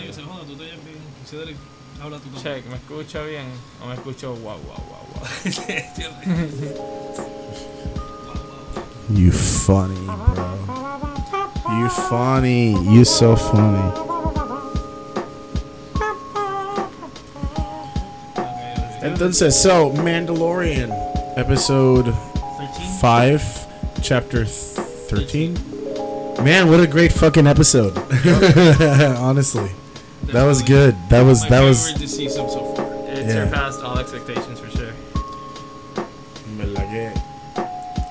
Pero dale, que se tú te oyes bien. Cedric, habla tú también. Check, ¿me escucho bien? ¿O me escucho guau, guau, guau, guau? You funny, bro. You funny. You so funny. Entonces, so Mandalorian episode 13? five, chapter thirteen. Man, what a great fucking episode. Honestly, that was good. That was My that was. favorite this season so far. It Yeah. surpassed all expectations for sure.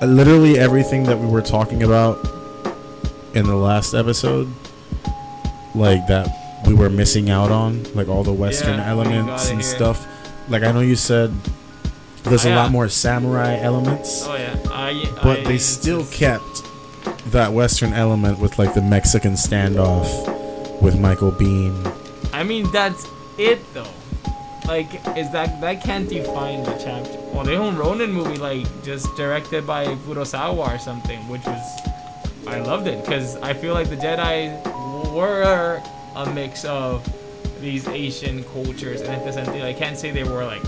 Uh, literally everything that we were talking about in the last episode, like that we were missing out on, like all the Western Yeah, elements and here. stuff. Like I know you said there's a Yeah. lot more samurai elements, Oh yeah, I. but I, they still kept that Western element with like the Mexican standoff with Michael Biehn. I mean, that's it though. Like, is that that can't define the chapter? Well, the own Ronin movie, like, just directed by Kurosawa or something, which was, I loved it because I feel like the Jedi were a mix of these Asian cultures, and at the same time, I can't say they were like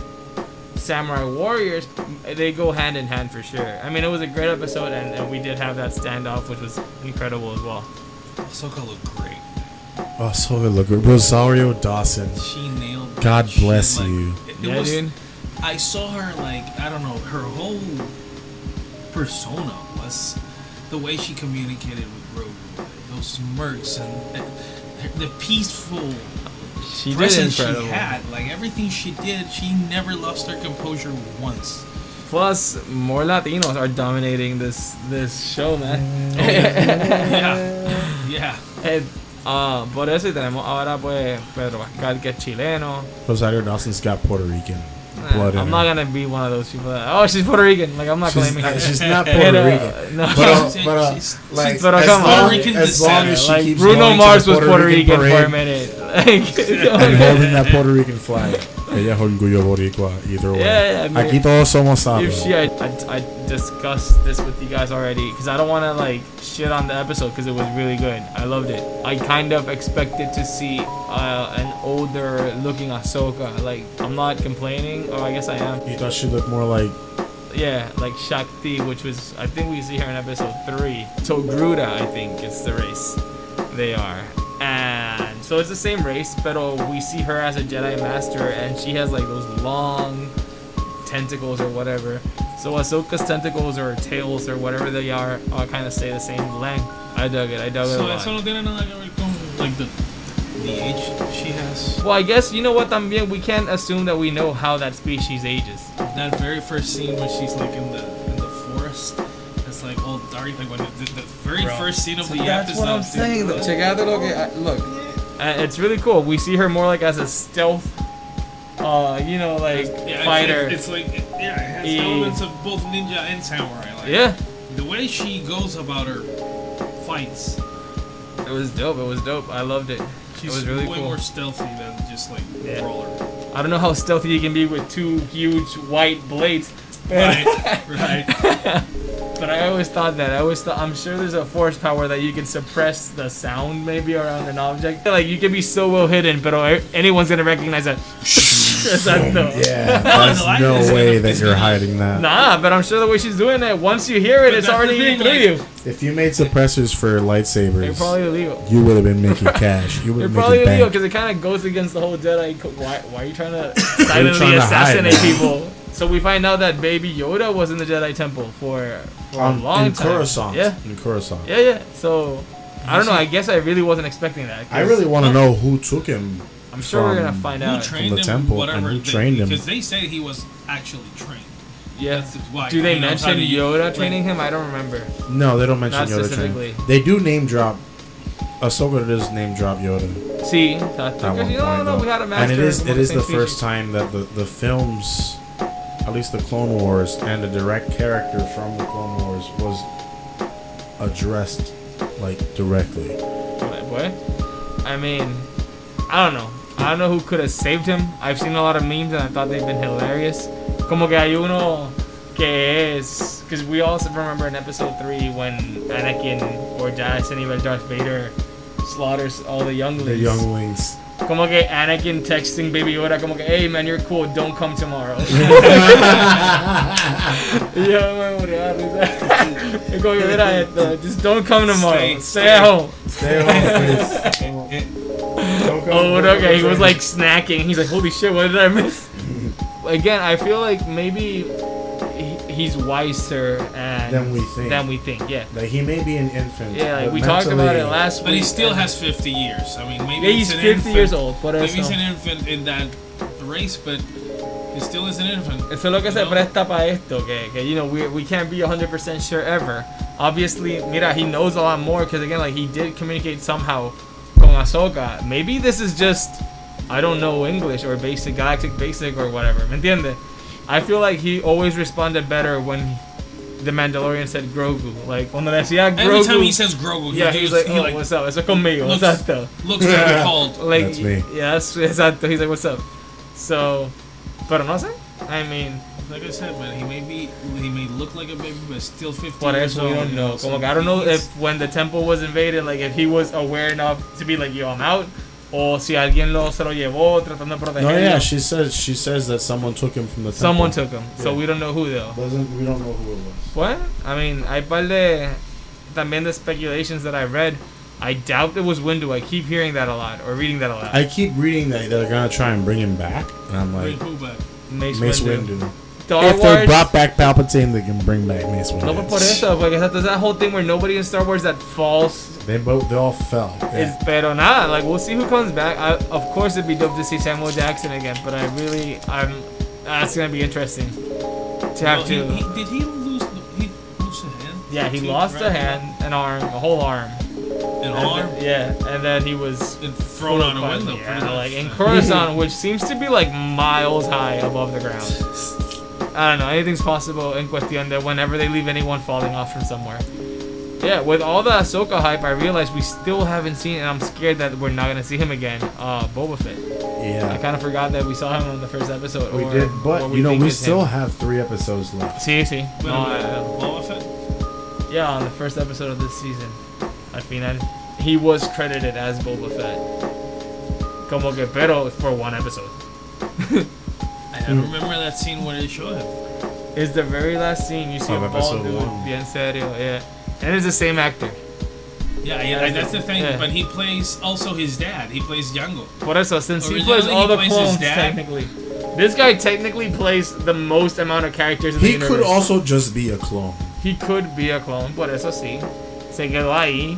samurai warriors. They go hand in hand for sure. I mean, it was a great episode, and, and we did have that standoff, which was incredible as well. Ahsoka looked great. Oh, so good look. Rosario Dawson. She nailed that God shit, bless like, you. It, it Yeah, was, dude. I saw her like I don't know her whole persona was the way she communicated with Grogu, those smirks and, and the peaceful She did presence she had. Like everything she did, she never lost her composure once. Plus, more Latinos are dominating this this show, man. Yeah, yeah. Eh, ah, por eso y tenemos ahora pues Pedro Pascal que es chileno. Rosario Dawson's got Puerto Rican blood I'm her. not gonna be one of those people that oh she's Puerto Rican. Like I'm not She's, claiming uh, her. she's not Puerto Pero, Rican. no. But, uh, She's- but, uh, she's- like, she's- but as, come long, on. Rican as long as she like keeps Bruno going to Mars the was Puerto Rican, for a parade minute. and Like, holding that Puerto Rican flag. Ella es orgullo boricua, either way. Yeah, yeah, I mean, Aquí todos somos if she, I, I, I discussed this with you guys already because I don't want to like shit on the episode because it was really good. I loved it. I kind of expected to see uh, an older looking Ahsoka. Like I'm not complaining, or I guess I am. You thought she looked more like Yeah, like Shaak Ti, which was I think we see her in episode three. Togruta, I think it's the race they are, so it's the same race, but oh, we see her as a Jedi Master, and she has like those long tentacles or whatever. So Ahsoka's tentacles or tails or whatever they are all kind of stay the same length. I dug it. I dug it a So lot. eso no tiene nada que ver con like the the age she has. Well, I guess you know what también we can't assume that we know how that species ages. That very first scene when she's like in the in the forest, it's like all dark. Like when the, the very Bro. first scene of the That's episode. what I'm saying. Though. Chequeate lo que I- ah, look. Uh, it's really cool. We see her more like as a stealth, uh, you know, like Yeah, it's fighter. like- It's like, it, yeah, it has Eh. elements of both ninja and samurai. Like, yeah, The way she goes about her fights, it was dope. It was dope. I loved it. she's it was really way cool. more stealthy than just like Yeah. brawler. I don't know how stealthy you can be with two huge white blades. Right, right. But I always thought that. I always thought. I'm sure there's a force power that you can suppress the sound maybe around an object. Like you can be so well hidden, but anyone's gonna recognize that. Exacto. Yeah, No, there's no, I- no it's way that you're hiding that. Nah, but I'm sure the way she's doing it, once you hear it, But it's already thing, through like- you. If you made suppressors for They're lightsabers, probably illegal. you would have been making cash. You would They're have probably illegal because it kind of goes against the whole Jedi. Why, why are you trying to silently trying to hide, assassinate people? So we find out that Baby Yoda was in the Jedi Temple for, for Um, a long in time. Coruscant. Yeah, In Coruscant. yeah, yeah. So I don't know. I guess I really wasn't expecting that. I really want to know who took him. I'm sure we're gonna find out. trained the him? temple, and who they- trained him. Because they say he was actually trained. Yeah. That's why. Do they he knows mention to Yoda training him? I don't remember. No, they don't mention Not Yoda training. They do name drop. Ahsoka does name drop Yoda See, at because one you point. no, though. we had a master. and it is it is the first time that the the films, at least the Clone Wars and the direct character from the Clone Wars was addressed like directly. What? I mean, I don't know. I don't know who could have saved him. I've seen a lot of memes and I thought they've been hilarious. Como que hay uno que es because we also remember in episode three when Anakin or ya ese nivel Darth Vader slaughters all the younglings. The younglings. Como que Anakin texting Baby Yoda, como que, hey man, you're cool, don't come tomorrow. y yo me morí de risa. Y como que, mira esto, just don't come tomorrow, Stay- stay, stay. at home. Stay home, Chris. It- Don't come- Oh, okay, he was like snacking. He's like, holy shit, what did I miss? Again, I feel like maybe he, he's wiser and Than we think. Than we think, yeah. Like he may be an infant. Yeah, like but we talked about it mentally- last but week. he still has 50 years. I mean, maybe Yeah, he's it's an 50 infant. years old, por Maybe eso. he's an infant in that race, but he still is an infant. Eso es lo que you se know? presta para esto, que, que you know, we, we can't be 100% sure ever. Obviously, mira, he knows a lot more because again, like he did communicate somehow con Ahsoka. Maybe this is just I don't know English or basic galactic basic or whatever. ¿Me entiende? I feel like he always responded better when the Mandalorian said Grogu. Like cuando decía Grogu. Every time he says Grogu, he yeah, he's just- like, he oh, like what's up? Eso es conmigo. looks- Exacto. looks like a called. Like, That's me. Yeah, that's exacto. He's like, what's up? So, pero no sé. I mean, Like I said, man, he may be, he may look like a baby, but still 50 Por years eso we don't know. so Como que I don't know if when the temple was invaded, like if he was aware enough to be like, yo, I'm out, o si alguien lo se lo llevó tratando de protegerlo. No, yeah, she says she says that someone took him from the temple. Someone took him, so we don't know who though. Doesn't we don't know who it was. What? I mean, hay par de también the speculations that I read. I doubt it was Windu. I keep hearing that a lot or reading that a lot. I keep reading that they're gonna try and bring him back, and I'm Bring like, who back? Mace, Mace Windu. Windu. Star If they Wars. brought back Palpatine, they can bring back Mace Windu. no, but por eso, porque there's that whole thing where nobody in Star Wars that falls They both they all fell. is Yeah. pero nada. Like we'll see who comes back. I, of course, it'd be dope to see Samuel Jackson again, but I really, I'm. That's gonna be interesting to have Well, to. he, he, did he lose? the- He lose a hand? yeah, he Two, lost a hand, an arm, a whole arm. An And arm. then- yeah, and then he was And thrown out a window. Yeah, pretty like in Coruscant, which seems to be like miles high above the ground. I don't know. Anything's possible in cuestión de whenever they leave anyone falling off from somewhere. Yeah, with all the Ahsoka hype, I realized we still haven't seen, and I'm scared that we're not gonna see him again. Uh, Boba Fett. Yeah. I kind of forgot that we saw him on the first episode. we or did, what but you know we still him. have three episodes left. Sí, sí. Wait No, a minute, Boba Fett? yeah, on the first episode of this season, al final, he was credited as Boba Fett. Como que, pero for one episode. I don't remember that scene where they showed him. It's the very last scene you see Of a bald episode dude, one. bien serio, yeah. And it's the same actor. Yeah, yeah, that's the thing. Yeah. But he plays also his dad. He plays Jango. Por eso, since he Originally, plays all he the plays his clones, dad. technically. This guy technically plays the most amount of characters in the He universe. could also just be a clone. He could be a clone, por eso sí. Se quedó ahí.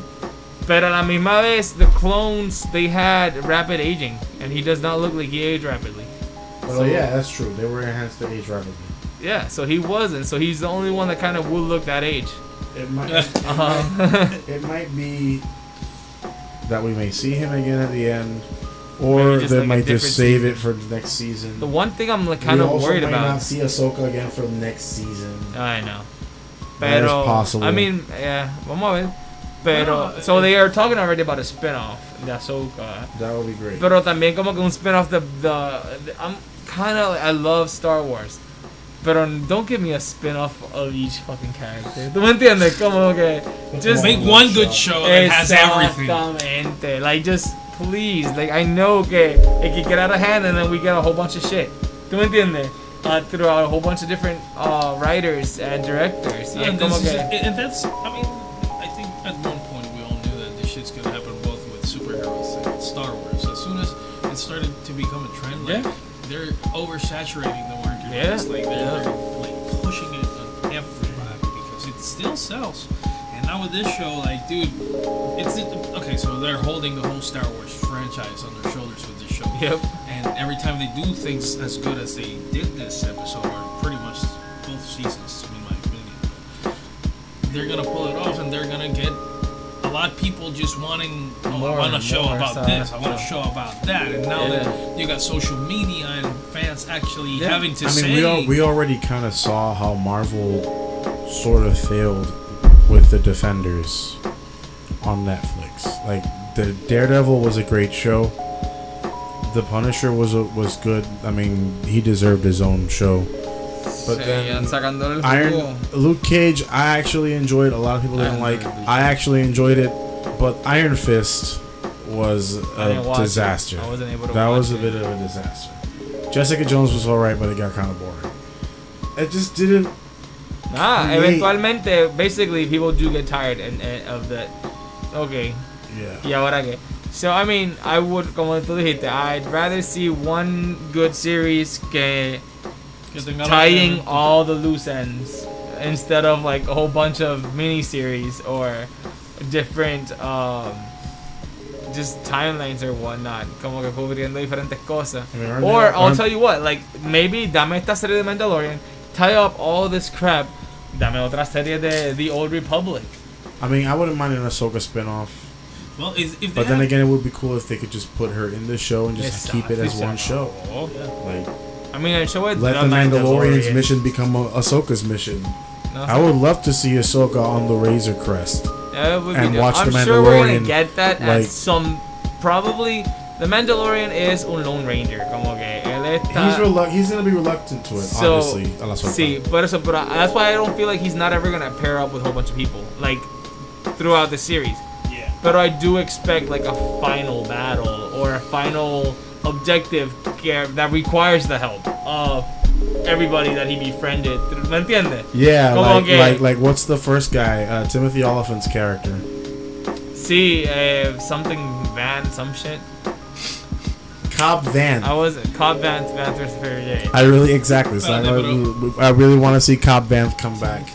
Pero a la misma vez, the clones, they had rapid aging. And he does not look like he aged rapidly. But So- yeah, that's true. They were enhanced to age rapidly. Yeah, so he wasn't. So he's the only one that kind of would look that age. It might, Uh-huh. it might be that we may see him again at the end, or they like might just save season. it for the next season. the one thing I'm like, kind we of also worried might about. not see Ahsoka again for the next season. I know. That is Pero, possible. I mean, yeah, vamos a ver. Pero, Bueno, so eh, they are talking already about a spin-off de Ahsoka. That would be great. Pero también como que un spin-off de, the, the I'm kind of, I love Star Wars. Pero don't give me a spin-off of each fucking character. ¿Tú me entiendes? Como que, just Make one good show that has everything. Exactamente. Like, just please. Like, I know que it could get out of hand and then we get a whole bunch of shit. ¿Tú me entiendes? Uh, throughout a whole bunch of different uh, writers and directors. Y es And, como this is, que- and that's, I mean, I think at one point we all knew that this shit's gonna happen both with superheroes and Star Wars. As soon as it started to become a trend, like Yeah. Oversaturating the market. Yeah, It's like they're, yeah. they're like pushing it on everybody because it still sells. And now with this show, like, dude, it's okay. So they're holding the whole Star Wars franchise on their shoulders with this show. Yep. And every time they do things as good as they did this episode, or pretty much both seasons, in my opinion, they're gonna pull it off, and they're gonna get lot of people just wanting. Oh, More I want to show about stuff, this. I want to so- show about that. And now Yeah. that you got social media and fans actually Yeah. having to say. I say, mean, we al- we already kind of saw how Marvel sort of failed with the Defenders on Netflix. Like the Daredevil was a great show. The Punisher was a, was good. I mean, he deserved his own show. But then sacándole el jugo. Iron Luke Cage, I actually enjoyed. A lot of people didn't I like. I actually enjoyed it, but Iron Fist was a disaster. I wasn't able to That was a it. bit of a disaster. Jessica Jones was alright, but it got kind of boring. It just didn't. Nah, create- eventualmente, basically, people do get tired and, and of that. Okay, Yeah. y ahora qué? So, I mean, I would, como tú dijiste, I'd rather see one good series que tying all the loose ends instead of like a whole bunch of miniseries or different um, just timelines or whatnot, como que cubriendo diferentes cosas. I mean, Or they- I'll tell you what, like maybe dame esta serie de Mandalorian, tie up all this crap, dame otra serie de The Old Republic. I mean, I wouldn't mind an Ahsoka spinoff, Well, if, if but then have- again, it would be cool if they could just put her in the show and just keep it as one show. Like, I mean, el show es let the Mandalorian's mission become a- Ahsoka's mission. No I would love to see Ahsoka on the Razor Crest. That would be and watch I'm The sure we're gonna get that at some. Probably, The Mandalorian is un Lone Ranger, como que él está. He's relu- He's gonna be reluctant to it, So, obviously. a la suelta. Sí, por eso, pero that's why I don't feel like he's not ever gonna pair up with a whole bunch of people like throughout the series. Yeah. But I do expect like a final battle or a final objective care that requires the help of everybody that he befriended. ¿Me entiendes? Yeah, like, like like what's the first guy? Uh, Timothy Olyphant's character. See, uh, something Van, some shit. Cobb Vanth. I was Cobb Vanth, Van versus Ferrier. I really exactly. So I, Vale, I really want to see Cobb Vanth come back.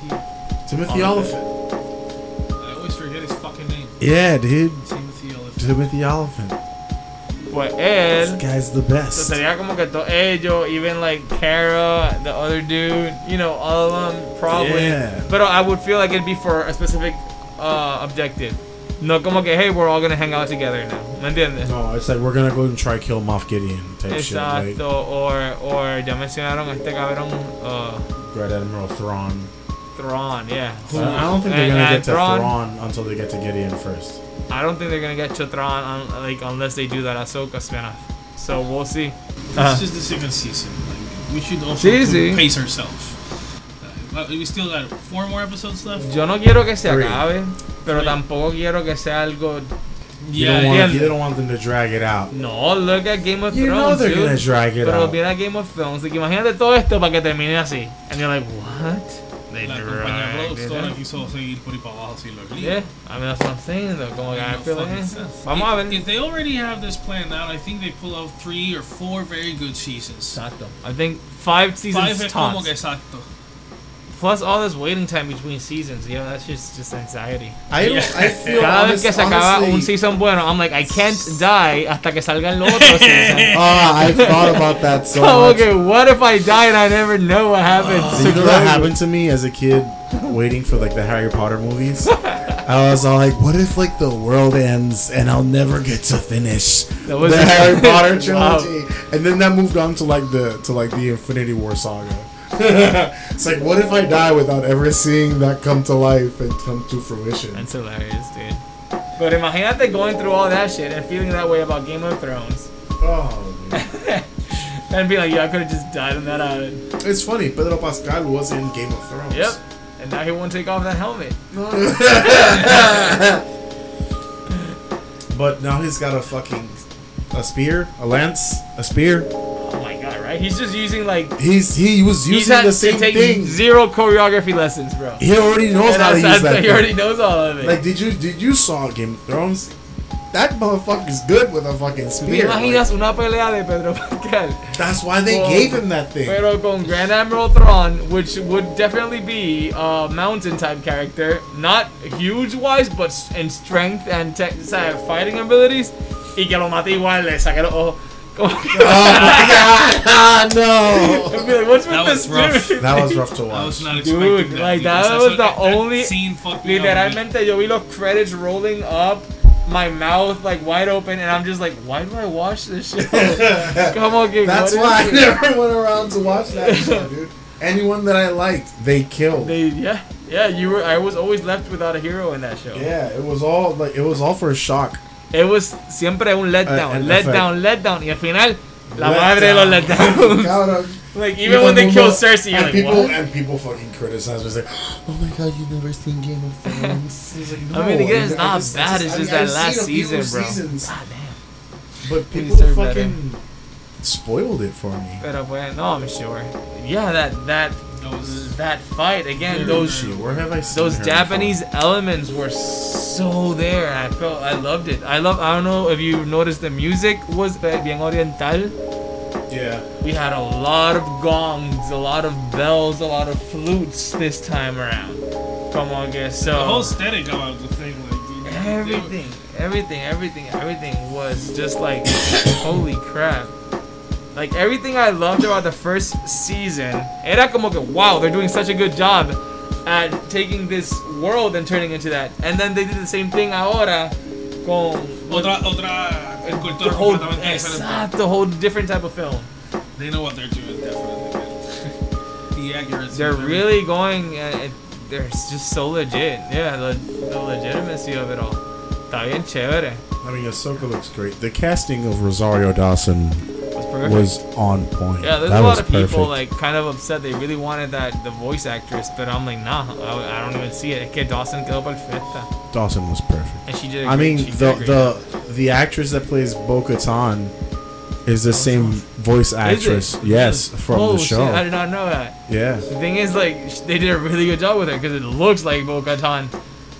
Timothy Olyphant. Olyphant. I always forget his fucking name. Yeah, dude. Timothy Olyphant. Timothy Olyphant. Pues This guy's the So best. sería como que to ellos, even like Cara, the other dude, you know, all of them probably. Yeah. But I would feel like it'd be for a specific uh, objective. No como que, hey, we're all gonna hang out together now. ¿Me entiendes? No, it's like we're gonna go and try to kill Moff Gideon type shit. Like Exacto. Or, or ya mencionaron a este cabrón, uh, Grand Admiral Thrawn. Thrawn, yeah. So I don't think they're gonna and get to Thrawn- Thrawn until they get to Gideon first. I don't think they're gonna get to Thrawn un- like unless they do that Ahsoka spinoff. So we'll see. This Uh, is just the second season. Like, we should also Sí, sí. pace ourselves. Uh, we still got four more episodes left. Yo no quiero que se Three. acabe, pero Three. tampoco quiero que sea algo. You Yeah, don't want yeah. you don't want them to drag it out. No, look at Game of You know Thrones. they're dude. gonna drag it Pero out. mira Game of Thrones. Like, imagínate todo esto para que termine así. And you're like, what? They La compañía dragged it quiso seguir por ahí para abajo si lo Yeah, I mean that's what I'm saying though. Como que I feel like, eh, vamos a ver. If they already have this planned out, I think they pull out three or four very good seasons. Exacto. I think five seasons Five es como que tops. exacto. Plus all this waiting time between seasons. You know, that's just just anxiety. I don't. Yeah. I feel Cada vez que honest, se acaba honestly, un season bueno, I'm like, I can't die hasta que salgan los otros seasons. Ah, I've thought about that so Oh, much. okay, what if I die and I never know what happens? So you know that happened to me as a kid, waiting for like the Harry Potter movies. I was all like, "What if like the world ends and I'll never get to finish That was- the Harry Potter Wow. trilogy?" And then that moved on to like the to like the Infinity War saga. it's like, what if I die without ever seeing that come to life and come to fruition? That's hilarious, dude. But imagínate going through all that shit and feeling that way about Game of Thrones. Oh, and be like, yeah, I could have just died on that island. it's funny. Pedro Pascal was in Game of Thrones. Yep. And now he won't take off that helmet. But now he's got a fucking a spear, a lance, a spear. Right? He's just using like He's he was using had the same thing. zero choreography lessons, bro. He already knows And how to use that. he already knows all of it. Like, did you did you saw Game of Thrones? That motherfucker's good with a fucking spear. imaginas una pelea de Pedro Pascal? that's why they Well, gave him that thing. Pero con Grand Admiral Thrawn, which would definitely be a mountain type character, not huge wise, but in strength and te- fighting abilities, y que lo mate igual, le saque los ojos. Como- oh my oh, god! no. I'd be like, what's with That this was rough. dude? That was rough to watch. I was watch. not Dude, expecting that. like, because that that's was what- the that- that only- scene fucked me up, man. Literalmente, yo vi los credits rolling up, my mouth like wide open, and I'm just like, why do I watch this show? Como que, That's why I is it? never went around to watch that show, dude. Anyone that I liked, they killed. They, yeah, yeah, you were. I was always left without a hero in that show. yeah, it was all like it was all for a shock. It was siempre un letdown, Uh, letdown, letdown, y al final la Let madre de los letdowns. Cabrón. Like even when they kill Cersei, you're and like, people what? and people fucking criticize. Was like, oh my god, you've never seen Game of Thrones. Like, I mean, no, again, it's I not just- bad. I It's I just mean, that I've last seen a few season, bro. seasons, God damn. but people fucking spoiled it for me. Pero bueno, no, I'm sure. Yeah, that that That that fight again. Those Shit, where have I seen those her Japanese elements were so there. I felt I loved it. I love. I don't know if you noticed the music was bien oriental. Yeah. We had a lot of gongs, a lot of bells, a lot of flutes this time around. Come on, guys. So the whole aesthetic about the thing, like dude, they were- everything, everything, everything, everything was just like, holy crap. Like everything I loved about the first season, era como que wow, they're doing such a good job at taking this world and turning into that. And then they did the same thing ahora con Otra, otra the cultura whole completamente diferente. exacto, whole different type of film. They know what they're doing, definitely. the accuracy. They're really going. Uh, they're just so legit. Yeah, the, the legitimacy of it all. Está bien chévere. I mean, Ahsoka looks great. The casting of Rosario Dawson Was perfect. was on point. yeah, there's that a lot of people perfect. like kind of upset. They really wanted that the voice actress, but I'm like, nah, I, I don't even see it. Que Dawson quedó perfecta, Dawson was perfect. and she did. A I mean, the great job. the the actress that plays Bo-Katan is the same voice actress. Yes, from oh, the show. Shit, I did not know that. yeah. The thing is, like, they did a really good job with her because it looks like Bo-Katan.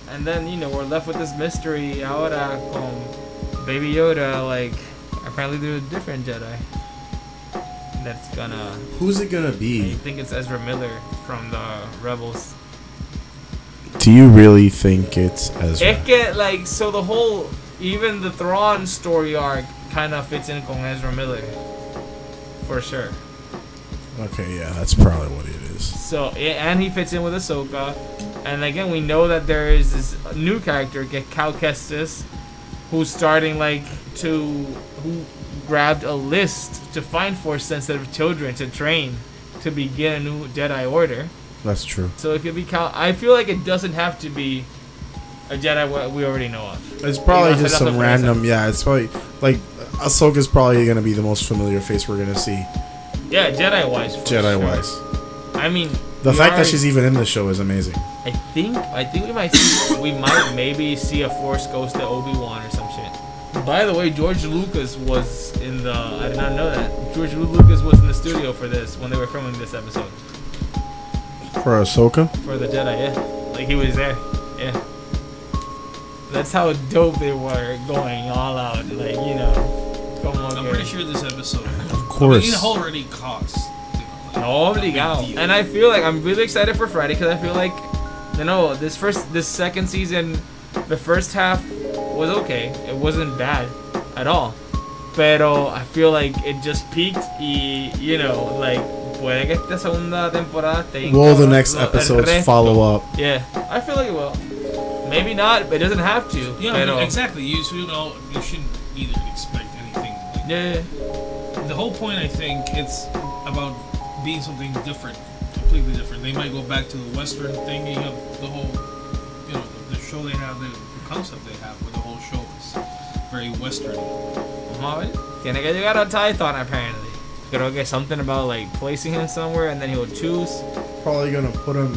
And then, you know, we're left with this mystery. Ahora con Baby Yoda, like, apparently there's a different Jedi that's gonna. Who's it gonna be? I think it's Ezra Miller from the Rebels. Do you really think it's Ezra? Es que, like, so the whole, even the Thrawn story arc kind of fits in with Ezra Miller. For sure. Okay, yeah, that's probably what it is. So and he fits in with Ahsoka, and again we know that there is this new character, get Cal Kestis, who's starting like to who grabbed a list to find force sensitive children to train to begin a new Jedi Order. That's true. So it could be Cal. I feel like it doesn't have to be a Jedi what we already know of. It's probably Yeah, just some random. Yeah, it's probably like Ahsoka's probably gonna be the most familiar face we're gonna see Yeah, Jedi wise. Jedi sure. wise. I mean, The fact that she's even in the show is amazing. I think I think we might see, we might maybe see a Force Ghost to Obi Wan or some shit. By the way, George Lucas was in the. I did not know that George Lucas was in the studio for this when they were filming this episode For Ahsoka, for the Jedi. Yeah, like he was there. Yeah, that's how dope they were going all out. Like you know, come on. I'm guys. pretty sure this episode. of course. I mean, it already cost. You know, like, No a big obligado. deal. And I feel like I'm really excited for Friday because I feel like, you know, this first, this second season, the first half was okay. It wasn't bad at all. Pero I feel like it just peaked y, you know, like, puede que esta segunda temporada tenga Will the next lo- episodes follow up? Yeah, I feel like it will. Maybe not, but it doesn't have to. Yeah, I pero, mean, exactly. You, so, you know, you shouldn't either expect anything. Like, Yeah, yeah. The whole point, I think, it's about being something different, completely different. They might go back to the Western thingy of the whole, you know, the, the show they have, the, the concept they have, very Western. Vamos a ver. Tiene que llegar a Tython apparently. Creo que something about like placing him somewhere and then he'll choose. Probably gonna put him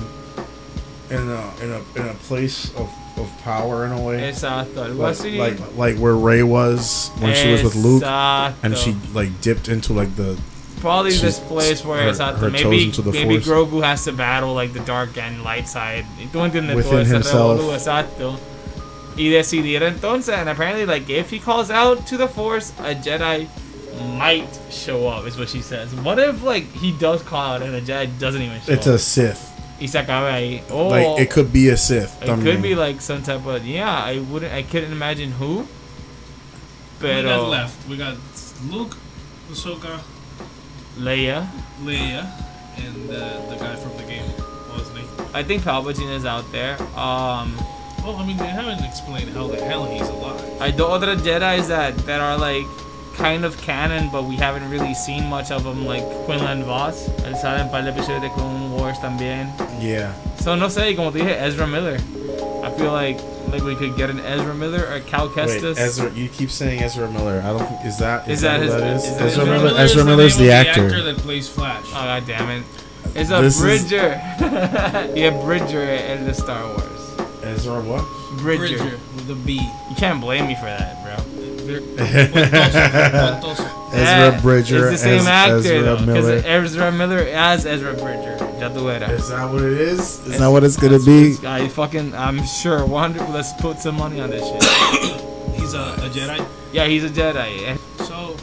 in a in a in a place of, of power in a way. Exacto, algo like, así. like like where Rey was when she was with Luke, and she like dipped into like the probably this place where her- exacto, her maybe the maybe Force. Grogu has to battle like the dark and light side. Within himself. exacto. Y decidir entonces, and apparently like if he calls out to the Force, a Jedi might show up. Is what she says. What if like he does call out and a Jedi doesn't even show it's up? It's a Sith. y se acabe ahí. Oh, Like it could be a Sith. It también. could be like some type of yeah. I wouldn't. I couldn't imagine who. we got left. We got Luke, Ahsoka, Leia. Leia, and uh, the guy from the game. What was his name? I think Palpatine is out there. Um, Well, I mean, they haven't explained how the hell he's alive. I the other Jedi's that that are like kind of canon, but we haven't really seen much of them, like Quinlan Vos. Él sale en par de episodios de Clone Wars también. Yeah. So no sé, y como te dije, Ezra Miller. I feel like like we could get an Ezra Miller or Cal Kestis. Wait, Ezra, you keep saying Ezra Miller. I don't think is that Is is, that that, his- who that is? is that Ezra Ezra Miller. Miller is Ezra the name the of actor. that plays Flash. Oh god damn it! It's a This is- Bridger. yeah, Bridger in the Star Wars. Ezra what? Bridger. Bridger with a B. You can't blame me for that, bro. Ezra Bridger. It's the same Ez- actor Ezra though, because Miller. Ezra Miller as Ezra Bridger. Ya tú. Is that what it is? Is It's- that what it's gonna be? I fucking, I'm sure. 100. Let's put some money on this shit. He's a, a Jedi. yeah, he's a Jedi. So,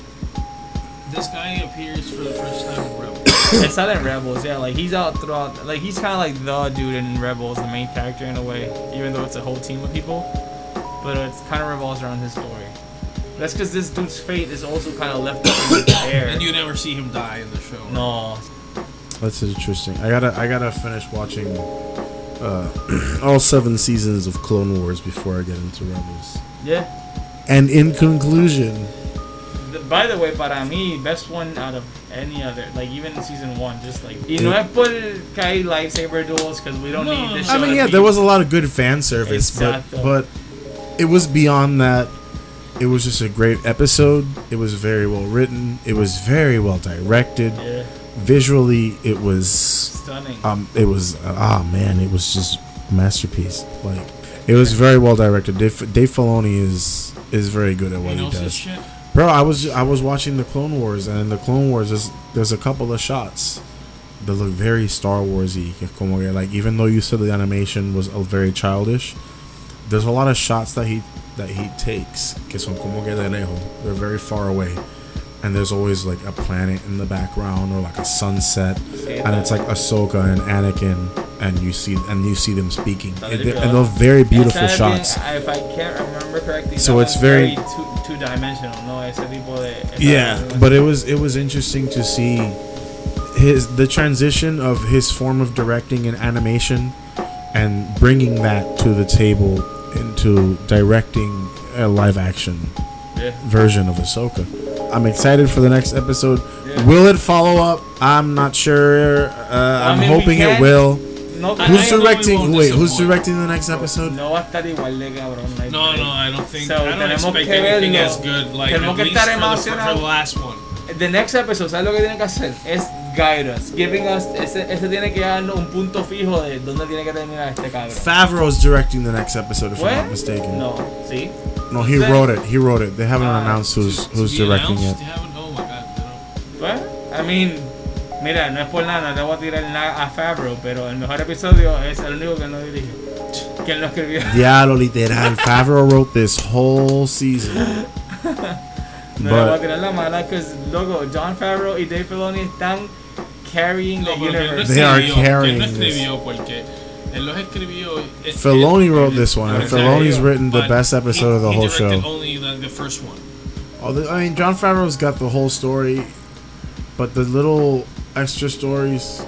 this guy appears for the first time in Rebels. It's not in Rebels, yeah. Like he's out throughout. Like he's kind of like the dude in Rebels, the main character in a way, even though it's a whole team of people. But it's kind of revolves around his story. That's because this dude's fate is also kind of left up in the air. And you never see him die in the show. no, That's interesting. I gotta I gotta finish watching uh, all seven seasons of Clone Wars before I get into Rebels. yeah. And in conclusion, The- By the way, para mí, best one out of any other, like even in season one, just like y no es por que hay lightsaber duels because we don't No, need this. no. I mean, yeah, be- there was a lot of good fan service, Exacto. but but it was beyond that. It was just a great episode. It was very well written. It was very well directed. yeah, Visually, it was stunning. um, it was ah man, it was just a masterpiece. Like it was very well directed. Dave, Dave Filoni is is very good at He what he knows his does. Bro, I was I was watching the Clone Wars, and in the Clone Wars, there's there's a couple of shots that look very Star Warsy. Como like even though you said the animation was uh, very childish, there's a lot of shots that he that he takes que son como que de lejos. They're very far away, and there's always like a planet in the background or like a sunset, and it's like Ahsoka and Anakin, and you see and you see them speaking, and, they're- and those very beautiful shots. If I can't remember correctly, So it's was very- two dimensional. No, ese tipo de. Yeah, but it was it was interesting to see his the transition of his form of directing and animation and bringing that to the table into directing a live action Yeah. version of Ahsoka. I'm excited for the next episode. Yeah. Will it follow up? I'm not sure. Uh, I'm mean, hoping it will. No, I- Who's directing? Wait, who's directing the next episode? No va a estar igual de cabrón. like, No, no, I don't think. So, I don't expect que anything verlo. as good. Like Tenemos at que least estar for the, for, emocionados. the last one. The next episode, ¿sabes lo que tiene que hacer? Es guide us, giving us, ese, ese tiene que darnos un punto fijo de dónde tiene que terminar este cabrón. Favreau's directing the next episode, if What? I'm not mistaken. No, ¿sí? No, he Then- wrote it. He wrote it. They haven't Ah, announced who's who's directing announced, it. they haven't- Oh my god. don't- Well, I mean, mira, no es por nada, no te voy a tirar nada a Favreau, pero el mejor episodio es el único que no dirigió. Que él no escribió. Diablo, literal. Favreau wrote this whole season. No le voy a But tirar la mala, because, loco, John Favreau y Dave Filoni están carrying the No, universe. They are que él carrying no escribió porque él los escribió. Filoni wrote this one, and. Filoni's written the But best episode he- of the he whole show. Only the, the first one. Oh, the- I mean, John Favreau's got the whole story, but the little extra stories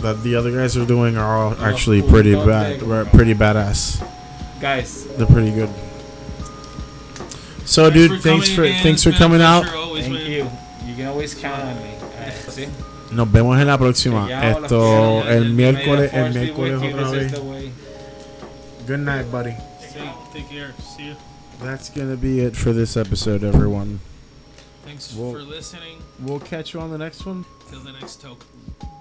that the other guys are doing are all Oh, actually cool. pretty Don't bad, take- right, pretty badass. Guys, They're pretty good. So, dude, thanks for coming in. thanks for coming out. thank man. you. You can always count on me. Alright, ¿sí? Nos vemos en la próxima. Te Esto el the miércoles, el miércoles otra vez. Good night, buddy. Take, take care. See you. That's gonna be it for this episode, everyone. Thanks Well- for listening. We'll catch you on the next one. Till the next.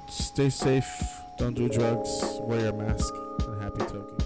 Stay safe. Don't do drugs. Wear your mask. And happy token.